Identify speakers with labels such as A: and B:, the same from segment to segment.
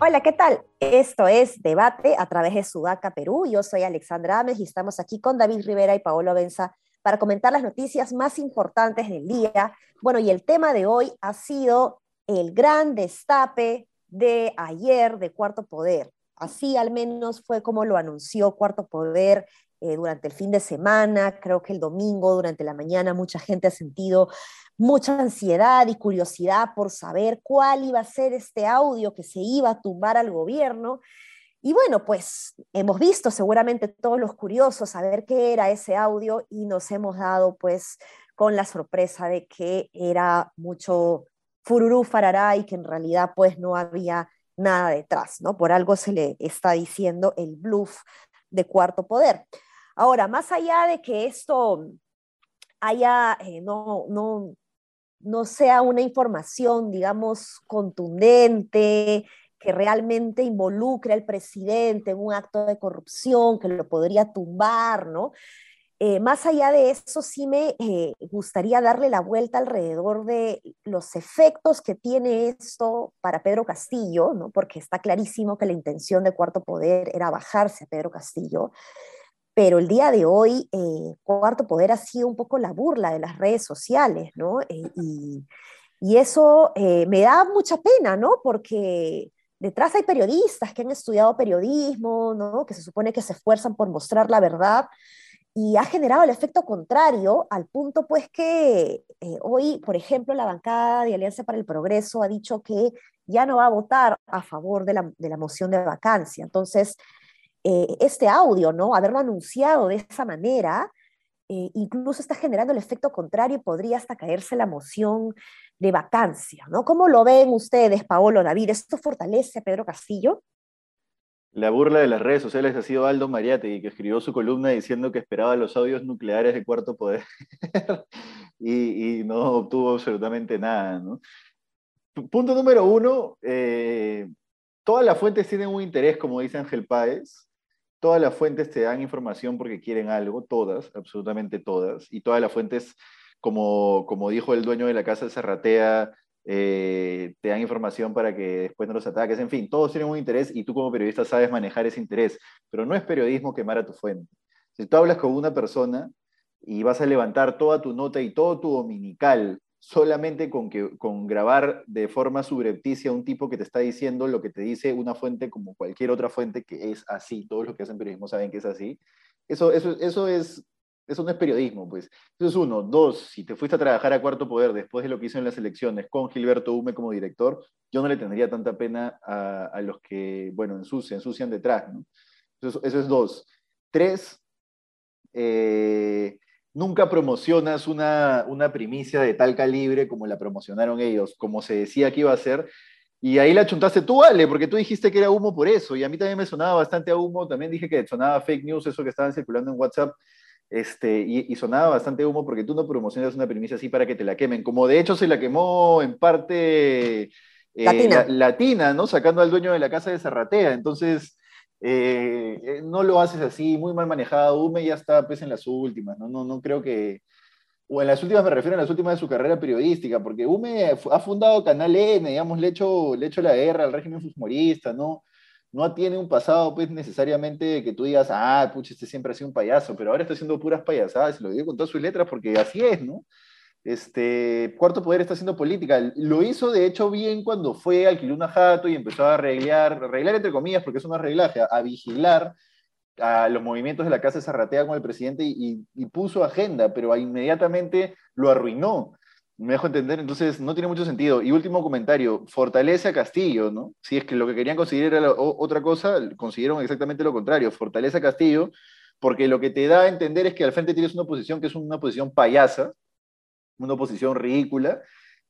A: Hola, ¿qué tal? Esto es Debate a través de Sudaca, Perú. Yo soy Alexandra Ames y estamos aquí con David Rivera y Paolo Benza para comentar las noticias más importantes del día. Bueno, y el tema de hoy ha sido el gran destape de ayer de Cuarto Poder. Así al menos fue como lo anunció Cuarto Poder eh, durante el fin de semana. Creo que el domingo, durante la mañana, mucha gente ha sentido mucha ansiedad y curiosidad por saber cuál iba a ser este audio que se iba a tumbar al gobierno. Y bueno, pues hemos visto seguramente todos los curiosos saber qué era ese audio y nos hemos dado pues con la sorpresa de que era mucho fururú farará y que en realidad pues no había nada detrás, ¿no? Por algo se le está diciendo el bluff de cuarto poder. Ahora, más allá de que esto haya, eh, no, no, no sea una información, digamos, contundente, que realmente involucre al presidente en un acto de corrupción que lo podría tumbar, ¿no? Eh, más allá de eso, sí me eh, gustaría darle la vuelta alrededor de los efectos que tiene esto para Pedro Castillo, ¿no? porque está clarísimo que la intención de Cuarto Poder era bajarse a Pedro Castillo pero el día de hoy eh, Cuarto Poder ha sido un poco la burla de las redes sociales, ¿no? Eh, y, eso me da mucha pena, ¿no? Porque detrás hay periodistas que han estudiado periodismo, ¿no? Que se supone que se esfuerzan por mostrar la verdad y ha generado el efecto contrario al punto pues que hoy, por ejemplo, la bancada de Alianza para el Progreso ha dicho que ya no va a votar a favor de la, de la moción de vacancia. Entonces, eh, este audio, ¿no? Haberlo anunciado de esa manera, eh, incluso está generando el efecto contrario y podría hasta caerse la moción de vacancia, ¿no? ¿Cómo lo ven ustedes, Paolo David? ¿Esto fortalece a Pedro Castillo?
B: La burla de las redes sociales ha sido Aldo Mariate, que escribió su columna diciendo que esperaba los audios nucleares de Cuarto Poder y, no obtuvo absolutamente nada. Punto número uno, eh, todas las fuentes tienen un interés, como dice Ángel Páez, todas las fuentes te dan información porque quieren algo, todas, absolutamente todas, y todas las fuentes, como, como dijo el dueño de la casa de Serratea, eh, te dan información para que después no los ataques, en fin, todos tienen un interés y tú como periodista sabes manejar ese interés, pero no es periodismo quemar a tu fuente. Si tú hablas con una persona y vas a levantar toda tu nota y todo tu dominical solamente con, que, con grabar de forma subrepticia un tipo que te está diciendo lo que te dice una fuente como cualquier otra fuente que es así, todos los que hacen periodismo saben que es así, eso, eso, eso, es, eso no es periodismo, pues. Eso es uno. Dos, si te fuiste a trabajar a Cuarto Poder después de lo que hizo en las elecciones con Gilberto Hume como director, yo no le tendría tanta pena a, los que, bueno, ensucian, ensucian detrás, ¿no? Eso, eso es dos. Tres, eh, nunca promocionas una, primicia de tal calibre como la promocionaron ellos, como se decía que iba a ser. Y ahí la chuntaste tú, Ale, porque tú dijiste que era humo por eso. Y a mí también me sonaba bastante a humo. También dije que sonaba fake news, eso que estaban circulando en WhatsApp. Este, y, sonaba bastante humo porque tú no promocionas una primicia así para que te la quemen. Como de hecho se la quemó en parte eh, latina. ¿no? Sacando al dueño de la casa de Zarratea. Entonces, eh, eh, no lo haces así, muy mal manejado. Ume ya está pues, en las últimas, ¿no? No, no creo que. O en las últimas me refiero a las últimas de su carrera periodística, porque Ume ha fundado Canal N, digamos, le ha hecho, le hecho la guerra al régimen fusmorista, ¿no? No tiene un pasado, pues, necesariamente que tú digas, ah, pucha, este siempre ha sido un payaso, pero ahora está haciendo puras payasadas, y lo digo con todas sus letras porque así es, ¿no? Este, Cuarto Poder está haciendo política. Lo hizo, de hecho, bien cuando fue, alquiló una jato y empezó a arreglar, arreglar entre comillas, porque es un arreglaje, a, vigilar a los movimientos de la Casa Zarratea con el presidente y, puso agenda, pero inmediatamente lo arruinó. Me dejo entender, entonces no tiene mucho sentido. Y último comentario, fortalece a Castillo, ¿no? Si es que lo que querían conseguir era otra cosa, consiguieron exactamente lo contrario, fortalece a Castillo, porque lo que te da a entender es que al frente tienes una oposición que es una oposición payasa, una oposición ridícula,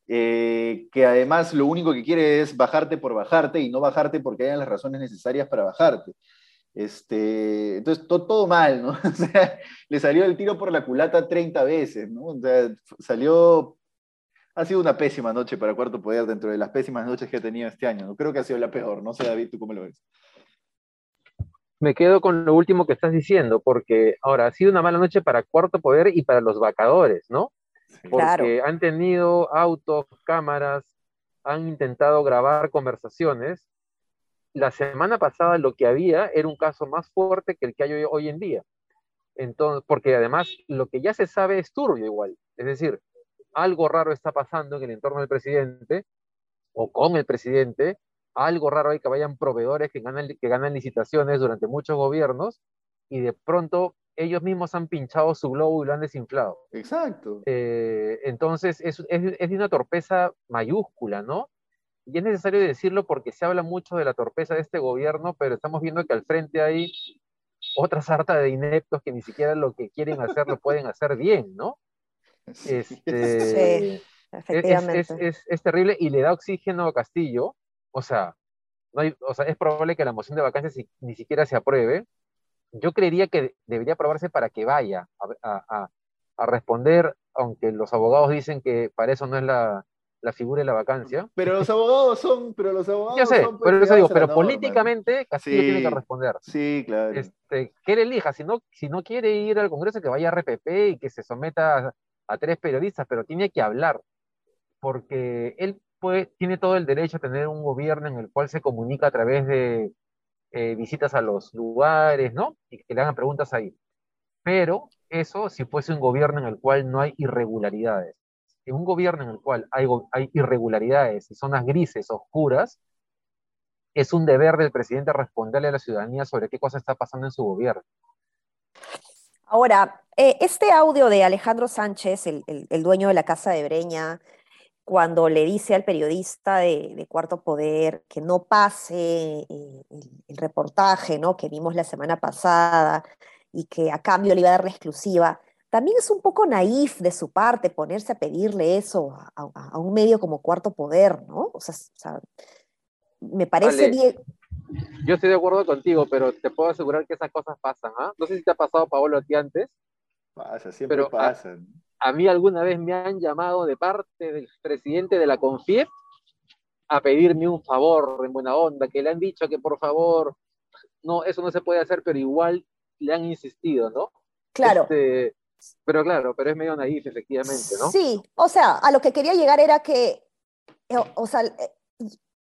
B: eh, que además lo único que quiere es bajarte por bajarte y no bajarte porque hayan las razones necesarias para bajarte. Este, entonces, todo, mal, ¿no? O sea, le salió el tiro por la culata 30 veces, ¿no? O sea, salió... Ha sido una pésima noche para Cuarto Poder dentro de las pésimas noches que ha tenido este año. No creo que ha sido la peor. No sé, David, ¿tú cómo lo ves?
C: me quedo con lo último que estás diciendo, porque ahora ha sido una mala noche para Cuarto Poder y para los vacadores, ¿no? Porque han tenido autos, cámaras, han intentado grabar conversaciones. La semana pasada lo que había era un caso más fuerte que el que hay hoy, hoy en día. Entonces, porque además lo que ya se sabe es turbio igual. Es decir, algo raro está pasando en el entorno del presidente o con el presidente, algo raro hay que vayan proveedores que ganan, que ganan licitaciones durante muchos gobiernos y de pronto ellos mismos han pinchado su globo y lo han desinflado.
B: Exacto.
C: Eh, entonces es, es, es, de una torpeza mayúscula, ¿no? Y es necesario decirlo porque se habla mucho de la torpeza de este gobierno, pero estamos viendo que al frente hay otra sarta de ineptos que ni siquiera lo que quieren hacer lo pueden hacer bien, ¿no?
A: Este, sí, efectivamente.
C: Es, es, terrible y le da oxígeno a Castillo. O sea, no hay, o sea, es probable que la moción de vacancias ni siquiera se apruebe. Yo creería que debería aprobarse para que vaya a, a, a responder, aunque los abogados dicen que para eso no es la, la figura de la vacancia.
B: Pero los abogados son, pero los abogados Ya
C: sé,
B: son,
C: pero eso digo, pero políticamente Castillo tiene que responder.
B: Sí, claro.
C: Este, que él elija, si no, si no quiere ir al Congreso, que vaya a RPP y que se someta a, tres periodistas, pero tiene que hablar, porque él puede, tiene todo el derecho a tener un gobierno en el cual se comunica a través de eh, visitas a los lugares, ¿no? Y que le hagan preguntas ahí. Pero eso si fuese un gobierno en el cual no hay irregularidades en un gobierno en el cual hay, hay irregularidades y zonas grises, oscuras, es un deber del presidente responderle a la ciudadanía sobre qué cosa está pasando en su gobierno.
A: Ahora, eh, este audio de Alejandro Sánchez, el, el, dueño de la Casa de Breña, cuando le dice al periodista de, de Cuarto Poder que no pase eh, el, el, reportaje ¿no? que vimos la semana pasada y que a cambio le iba a dar la exclusiva, también es un poco naif de su parte ponerse a pedirle eso a, un medio como Cuarto Poder, ¿no? O sea, me parece bien.
C: Yo estoy de acuerdo contigo, pero te puedo asegurar que esas cosas pasan, ¿ah? No sé si te ha pasado, Paolo, a ti antes.
B: Pasa, siempre pero pasan.
C: A, mí alguna vez me han llamado de parte del presidente de la CONFIEP a pedirme un favor en buena onda, que le han dicho que por favor, no, eso no se puede hacer, pero igual le han insistido, ¿no?
A: Claro. Este,
C: pero claro, pero es medio naif, efectivamente, ¿no?
A: Sí, o sea, a lo que quería llegar era que, eh, o, sea, eh,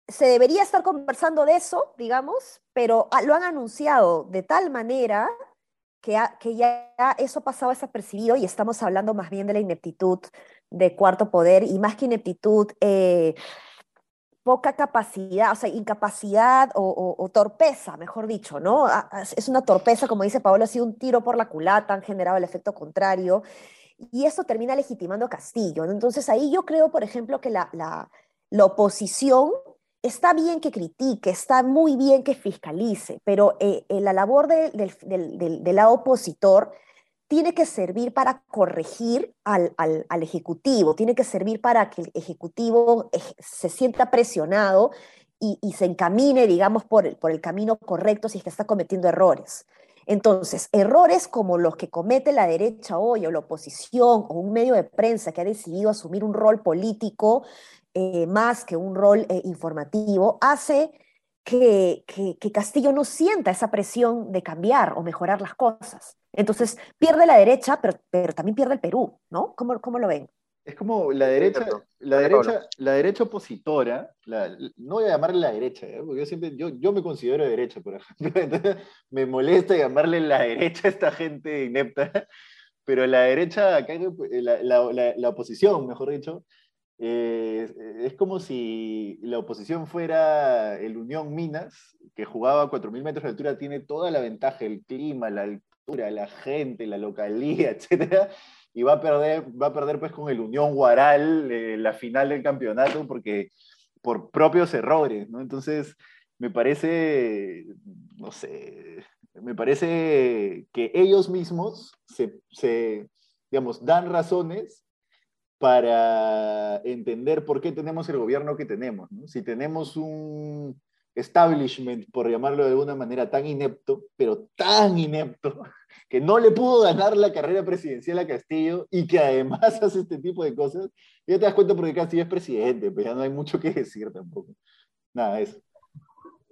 A: se debería estar conversando de eso, digamos, pero ah, lo han anunciado de tal manera que, que ya eso pasaba desapercibido y estamos hablando más bien de la ineptitud de cuarto poder y más que ineptitud, eh, poca capacidad, o sea, incapacidad o, torpeza, mejor dicho, ¿no? Es una torpeza, como dice Pablo, ha sido un tiro por la culata, han generado el efecto contrario, y eso termina legitimando a Castillo. Entonces ahí yo creo, por ejemplo, que la, la, la oposición está bien que critique, está muy bien que fiscalice, pero eh, la labor del, del, del lado opositor tiene que servir para corregir al, al, Ejecutivo, tiene que servir para que el Ejecutivo se sienta presionado y, y, se encamine, digamos, por el, por el camino correcto si es que está cometiendo errores. Entonces, errores como los que comete la derecha hoy o la oposición o un medio de prensa que ha decidido asumir un rol político eh, más que un rol eh, informativo, hace que, que, que Castillo no sienta esa presión de cambiar o mejorar las cosas. Entonces, pierde la derecha, pero, pero también pierde el Perú, ¿no? ¿Cómo, cómo lo ven?
B: Es como la derecha, la derecha, la derecha opositora, no voy a llamarle la derecha, ¿eh? porque yo siempre, yo, yo me considero derecha, por ejemplo, entonces me molesta llamarle la derecha a esta gente inepta, pero la derecha, la, la, la oposición, mejor dicho, eh, es como si la oposición fuera el Unión Minas, que jugaba a 4.000 metros de altura, tiene toda la ventaja, el clima, la la gente, la localía, etcétera, y va a perder, va a perder pues con el Unión Guaral eh, la final del campeonato porque por propios errores, ¿no? Entonces, me parece, no sé, me parece que ellos mismos se, se digamos, dan razones para entender por qué tenemos el gobierno que tenemos. ¿no? Si tenemos un establishment, por llamarlo de alguna manera, tan inepto, pero tan inepto, que no le pudo ganar la carrera presidencial a Castillo y que además hace este tipo de cosas, ya te das cuenta porque Castillo es presidente, pues ya no hay mucho que decir tampoco. Nada, eso.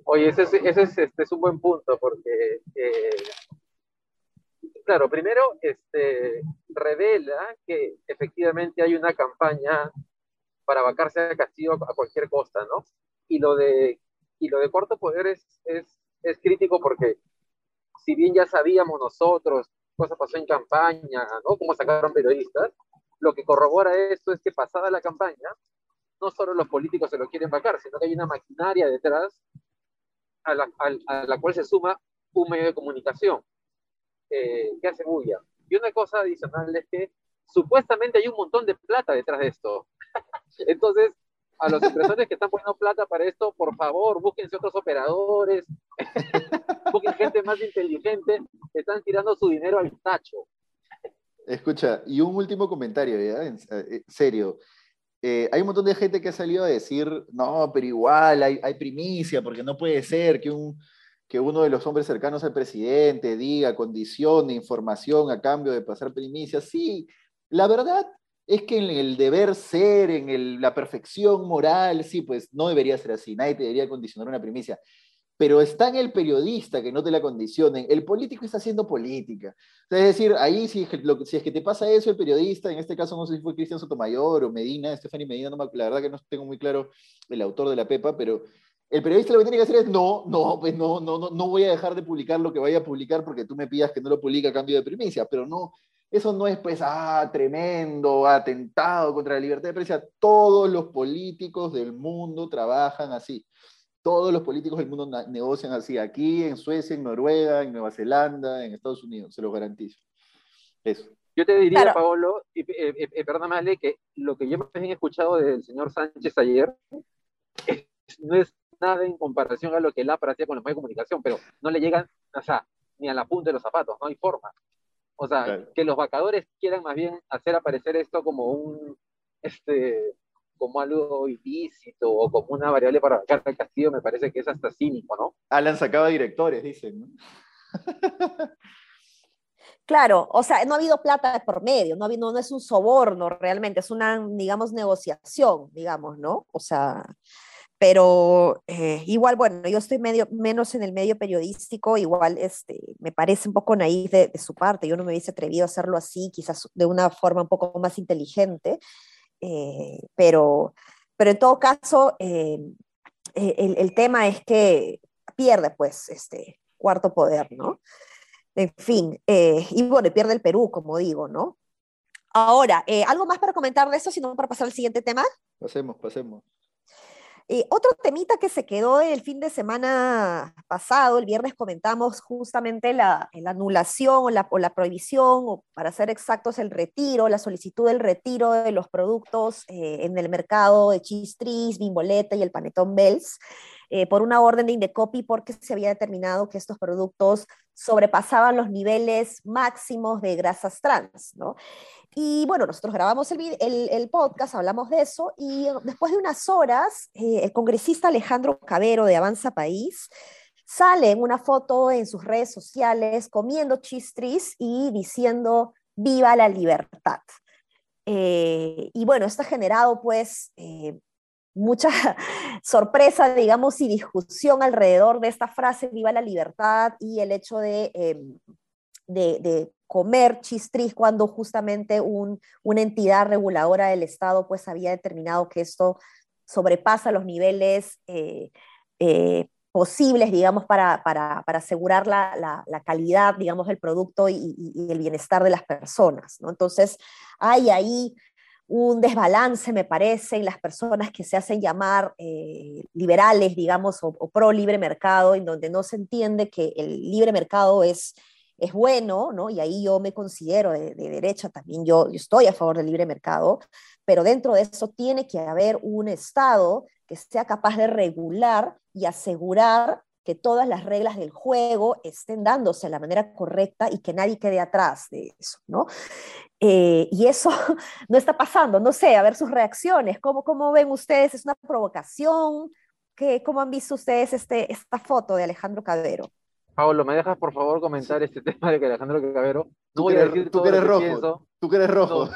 C: Oye, ese es, ese es, este es un buen punto, porque Claro, primero este, revela que efectivamente hay una campaña para vacarse a Castillo a cualquier costa, ¿no? Y lo de, y lo de Cuarto Poder es, es, es crítico porque si bien ya sabíamos nosotros, cosa pasó en campaña, ¿no? Cómo sacaron periodistas, lo que corrobora esto es que pasada la campaña, no solo los políticos se lo quieren vacar, sino que hay una maquinaria detrás a la, a, la cual se suma un medio de comunicación eh, que hace bulla. Y una cosa adicional es que supuestamente hay un montón de plata detrás de esto. Entonces, a los impresores que están poniendo plata para esto, por favor, búsquense otros operadores, busquen gente más inteligente, están tirando su dinero al tacho.
B: Escucha, y un último comentario, ¿ya? En, eh, serio. Eh, hay un montón de gente que ha salido a decir, no, pero igual hay, hay primicia, porque no puede ser que, un, que uno de los hombres cercanos al presidente diga, condicione información a cambio de pasar primicia. Sí, la verdad es que en el deber ser, en la perfección moral, sí, pues no debería ser así, nadie te debería condicionar una primicia. Pero está en el periodista que no te la condicionen, el político está haciendo política. es decir, ahí si, si es que te pasa eso, el periodista, en este caso no sé si fue Cristian Sotomayor o Medina, Stephanie Medina, no la verdad que no tengo muy claro el autor de la Pepa, pero el periodista lo que tiene que hacer es, no, no, pues no, no, no, no voy a dejar de publicar lo que vaya a publicar porque tú me pidas que no lo publique a cambio de primicia, pero no, eso no es pues, ah, tremendo, atentado contra la libertad de prensa. Todos los políticos del mundo trabajan así. Todos los políticos del mundo negocian así. Aquí, en Suecia, en Noruega, en Nueva Zelanda, en Estados Unidos, se lo garantizo. Eso.
C: Yo te diría, Paolo, y, eh, eh, eh, perdóname, que lo que yo me he escuchado del señor Sánchez ayer no es nada en comparación a lo que él hacía con los medios de comunicación, pero no le llegan, o sea, ni a la punta de los zapatos, no hay forma. O sea, que los vacadores quieran más bien hacer aparecer esto como un, este, como algo ilícito o como una variable para vacar al castillo, me parece que es hasta cínico, ¿no?
B: Alan sacaba directores, dicen, ¿no?
A: Claro, o sea, no ha habido plata por medio, no, ha habido, no es un soborno realmente, es una, digamos, negociación, digamos, ¿no? O sea, pero eh, igual, bueno, yo estoy medio, menos en el medio periodístico, igual este, me parece un poco naíz de, su parte, yo no me hubiese atrevido a hacerlo así, quizás de una forma un poco más inteligente, eh, pero, pero en todo caso, eh, el, el, tema es que pierde pues este cuarto poder, ¿no? En fin, y bueno, pierde el Perú, como digo, ¿no? Ahora, ¿algo más para comentar de eso, sino para pasar al siguiente tema?
B: Pasemos, pasemos.
A: Eh, otro temita que se quedó el fin de semana pasado, el viernes comentamos justamente la, anulación o la, prohibición, o para ser exactos, el retiro, la solicitud del retiro de los productos eh, en el mercado de Chistris, Bimboleta y el Panetón Bells, eh, por una orden de Indecopi porque se había determinado que estos productos sobrepasaban los niveles máximos de grasas trans, ¿no? Y bueno, nosotros grabamos el, el, podcast, hablamos de eso, y después de unas horas, eh, el congresista Alejandro Cabero de Avanza País sale en una foto en sus redes sociales comiendo chistris y diciendo viva la libertad. Eh, y bueno, esto ha generado pues eh, mucha sorpresa, digamos, y discusión alrededor de esta frase, viva la libertad, y el hecho de, de, comer chistris cuando justamente una entidad reguladora del Estado pues había determinado que esto sobrepasa los niveles eh, eh, posibles, digamos, para, para, asegurar la, calidad, digamos, del producto y, el bienestar de las personas, ¿no? Entonces, hay ahí un desbalance, me parece, en las personas que se hacen llamar eh, liberales, digamos, o, pro libre mercado, en donde no se entiende que el libre mercado es es bueno, ¿no? Y ahí yo me considero de, derecha también, yo, estoy a favor del libre mercado, pero dentro de eso tiene que haber un Estado que sea capaz de regular y asegurar que todas las reglas del juego estén dándose de la manera correcta y que nadie quede atrás de eso, ¿no? Eh, y eso no está pasando, no sé, a ver sus reacciones, ¿cómo, cómo ven ustedes? ¿Es una provocación? ¿Qué, ¿Cómo han visto ustedes este, esta foto de Alejandro Cadero?
C: Pablo, ¿me dejas por favor comentar este tema de que Alejandro Cabero? No
B: tú voy a decir tú que eres rojo. Tú que eres rojo.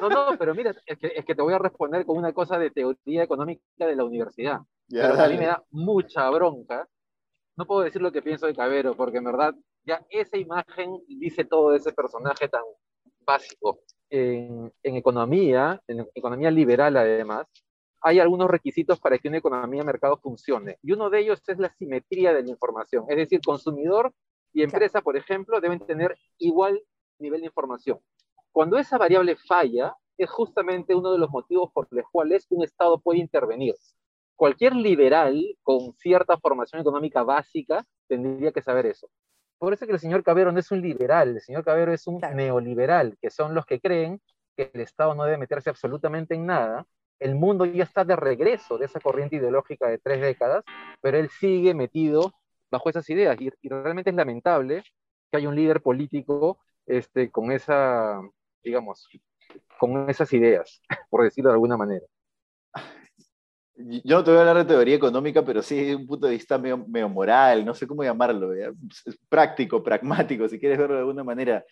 C: No, no, pero mira, es que, es que, te voy a responder con una cosa de teoría económica de la universidad. pero a mí me da mucha bronca. No puedo decir lo que pienso de Cabero, porque en verdad Ya esa imagen dice todo de ese personaje tan básico. En, en economía, en economía liberal además, hay algunos requisitos para que una economía de mercado funcione. Y uno de ellos es la simetría de la información. Es decir, consumidor y empresa, por ejemplo, deben tener igual nivel de información. Cuando esa variable falla, es justamente uno de los motivos por los cuales un Estado puede intervenir. Cualquier liberal con cierta formación económica básica tendría que saber eso. Por eso que el señor Cabero no es un liberal, el señor Cabero es un neoliberal, que son los que creen que el Estado no debe meterse absolutamente en nada. El mundo ya está de regreso de esa corriente ideológica de tres décadas, pero él sigue metido bajo esas ideas. Y, realmente es lamentable que haya un líder político este, con esa, digamos, con esas ideas, por decirlo de alguna manera.
B: Yo no te voy a hablar de teoría económica, pero sí de un punto de vista medio, moral, no sé cómo llamarlo, práctico, pragmático, si quieres verlo de alguna manera.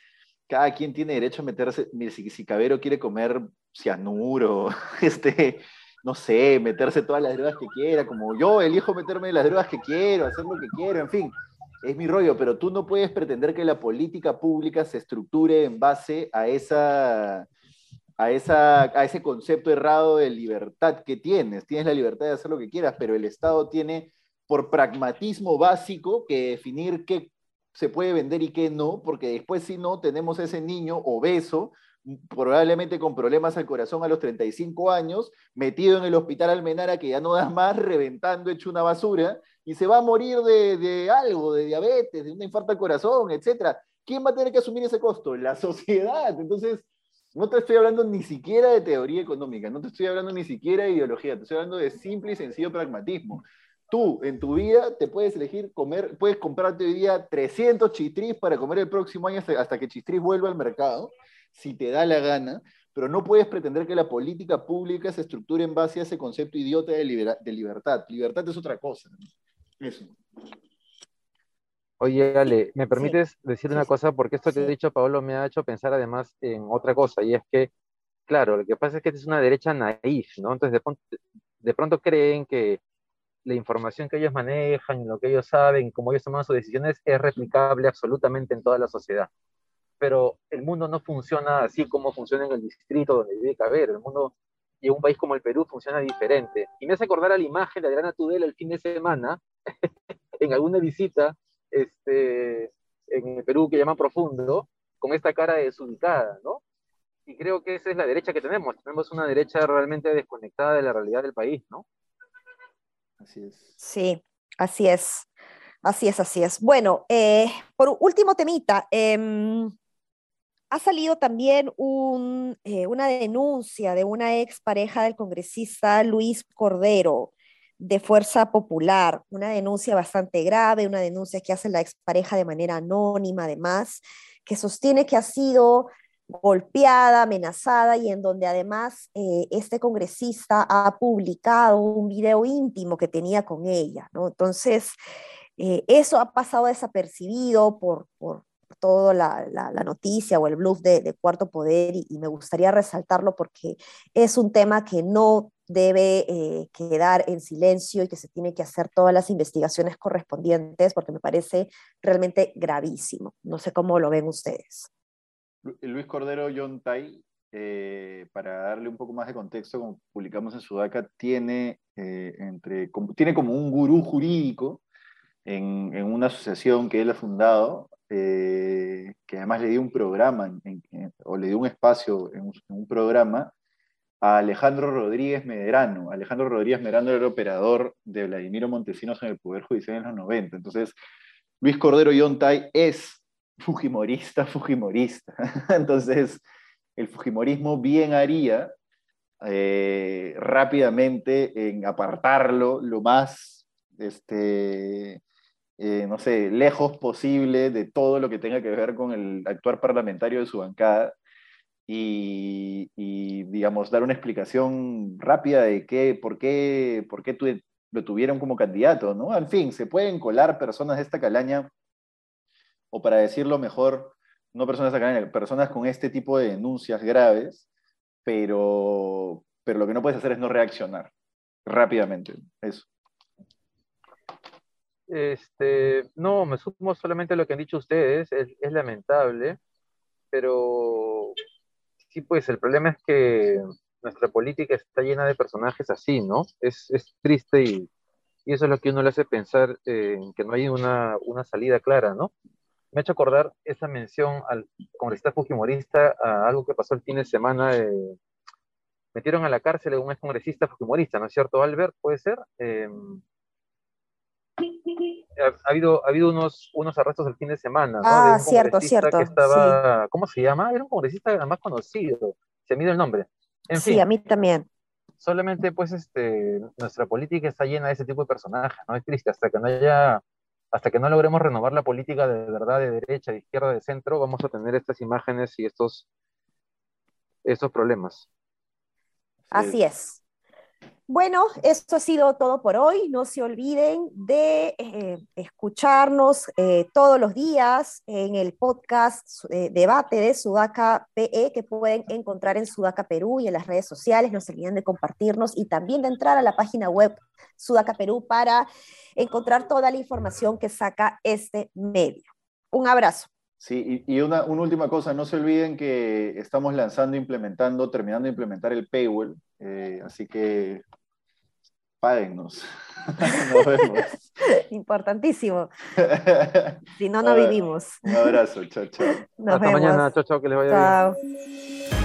B: Cada quien tiene derecho a meterse, si, si Cabero quiere comer cianuro, este, no sé, meterse todas las drogas que quiera, como yo elijo meterme las drogas que quiero, hacer lo que quiero, en fin, es mi rollo, pero tú no puedes pretender que la política pública se estructure en base a esa a, esa, a ese concepto errado de libertad que tienes. Tienes la libertad de hacer lo que quieras, pero el Estado tiene por pragmatismo básico que definir qué se puede vender y qué no, porque después si no tenemos ese niño obeso, probablemente con problemas al corazón a los 35 años, metido en el hospital Almenara que ya no da más, reventando, hecho una basura, y se va a morir de, de algo, de diabetes, de un infarto al corazón, etc. ¿Quién va a tener que asumir ese costo? La sociedad. Entonces, no te estoy hablando ni siquiera de teoría económica, no te estoy hablando ni siquiera de ideología, te estoy hablando de simple y sencillo pragmatismo. Tú, en tu vida, te puedes elegir comer, puedes comprarte hoy día 300 chistris para comer el próximo año hasta, que chistris vuelva al mercado, si te da la gana, pero no puedes pretender que la política pública se estructure en base a ese concepto idiota de, libertad. Libertad es otra cosa. Eso.
C: Oye, Ale, ¿me permites decir una cosa? Porque esto que he dicho, Pablo, me ha hecho pensar además en otra cosa, y es que, claro, lo que pasa es que es una derecha naif, ¿no? Entonces, de pronto, creen que la información que ellos manejan, lo que ellos saben, cómo ellos toman sus decisiones, es replicable absolutamente en toda la sociedad. Pero el mundo no funciona así como funciona en el distrito donde vive haber. El mundo y un país como el Perú funciona diferente. Y me hace acordar a la imagen de Adriana Tudela el fin de semana, en alguna visita este, en el Perú que llaman profundo, con esta cara desubicada, ¿no? Y creo que esa es la derecha que tenemos. Tenemos una derecha realmente desconectada de la realidad del país, ¿no?
A: Así es. Sí, así es. Así es, así es. Bueno, eh, por último temita, em, ha salido también eh, una denuncia de una ex pareja del congresista Luis Cordero de Fuerza Popular, una denuncia bastante grave, una denuncia que hace la expareja de manera anónima, además, que sostiene que ha sido golpeada, amenazada y en donde además eh, este congresista ha publicado un video íntimo que tenía con ella, ¿no? Entonces, eh, eso ha pasado desapercibido por, por toda la, noticia o el bluff de, Cuarto Poder y, me gustaría resaltarlo porque es un tema que no debe eh, quedar en silencio y que se tiene que hacer todas las investigaciones correspondientes porque me parece realmente gravísimo. No sé cómo lo ven ustedes.
B: Luis Cordero Yontay, eh, para darle un poco más de contexto, como publicamos en Sudaca, tiene, eh, entre, como, tiene como un gurú jurídico en, en, una asociación que él ha fundado, que además le dio un programa o le dio un espacio en un programa a Alejandro Rodríguez Medrano. Alejandro Rodríguez Medrano era el operador de Vladimiro Montesinos en el Poder Judicial en los 90. Entonces, Luis Cordero Yontay es fujimorista, fujimorista. Entonces, el fujimorismo bien haría eh, rápidamente en apartarlo lo más, este, eh, no sé, lejos posible de todo lo que tenga que ver con el actuar parlamentario de su bancada y, digamos, dar una explicación rápida de qué, por qué, por qué lo tuvieron como candidato, ¿no? En fin, se pueden colar personas de esta calaña, o para decirlo mejor, no personas calaña, personas con este tipo de denuncias graves, pero, pero lo que no puedes hacer es no reaccionar rápidamente, eso.
C: Este, no, me sumo solamente a lo que han dicho ustedes, es, lamentable, pero sí, pues el problema es que nuestra política está llena de personajes así, ¿no? Es, triste y, eso es lo que uno le hace pensar en que no hay una, una salida clara, ¿no? Me ha hecho acordar esa mención al congresista fujimorista a algo que pasó el fin de semana. metieron a la cárcel a un ex congresista fujimorista, ¿no es cierto, Albert? ¿Puede ser? Em, ha, habido, ha habido unos, unos arrestos el fin de semana, ¿no?
A: Ah, cierto, cierto.
C: Que estaba, ¿Cómo se llama? Era un congresista más conocido, se mide el nombre.
A: En sí, a mí también.
C: Solamente, pues, este, nuestra política está llena de ese tipo de personajes, ¿no? Es triste, hasta que no haya hasta que no logremos renovar la política de verdad de derecha, de izquierda, de centro, vamos a tener estas imágenes y estos, estos problemas.
A: Así es. Bueno, esto ha sido todo por hoy. No se olviden de eh, escucharnos eh, todos los días en el podcast eh, debate de Sudaca PE que pueden encontrar en Sudaca Perú y en las redes sociales. No se olviden de compartirnos y también de entrar a la página web Sudaca Perú para encontrar toda la información que saca este medio. Un abrazo.
B: Sí, y, una, última cosa, no se olviden que estamos lanzando, implementando, terminando de implementar el paywall, así que páguennos. Nos vemos.
A: Importantísimo. Si no, no vivimos.
B: Un abrazo, chao, chao.
C: Hasta mañana, chao, chao, que les vaya bien.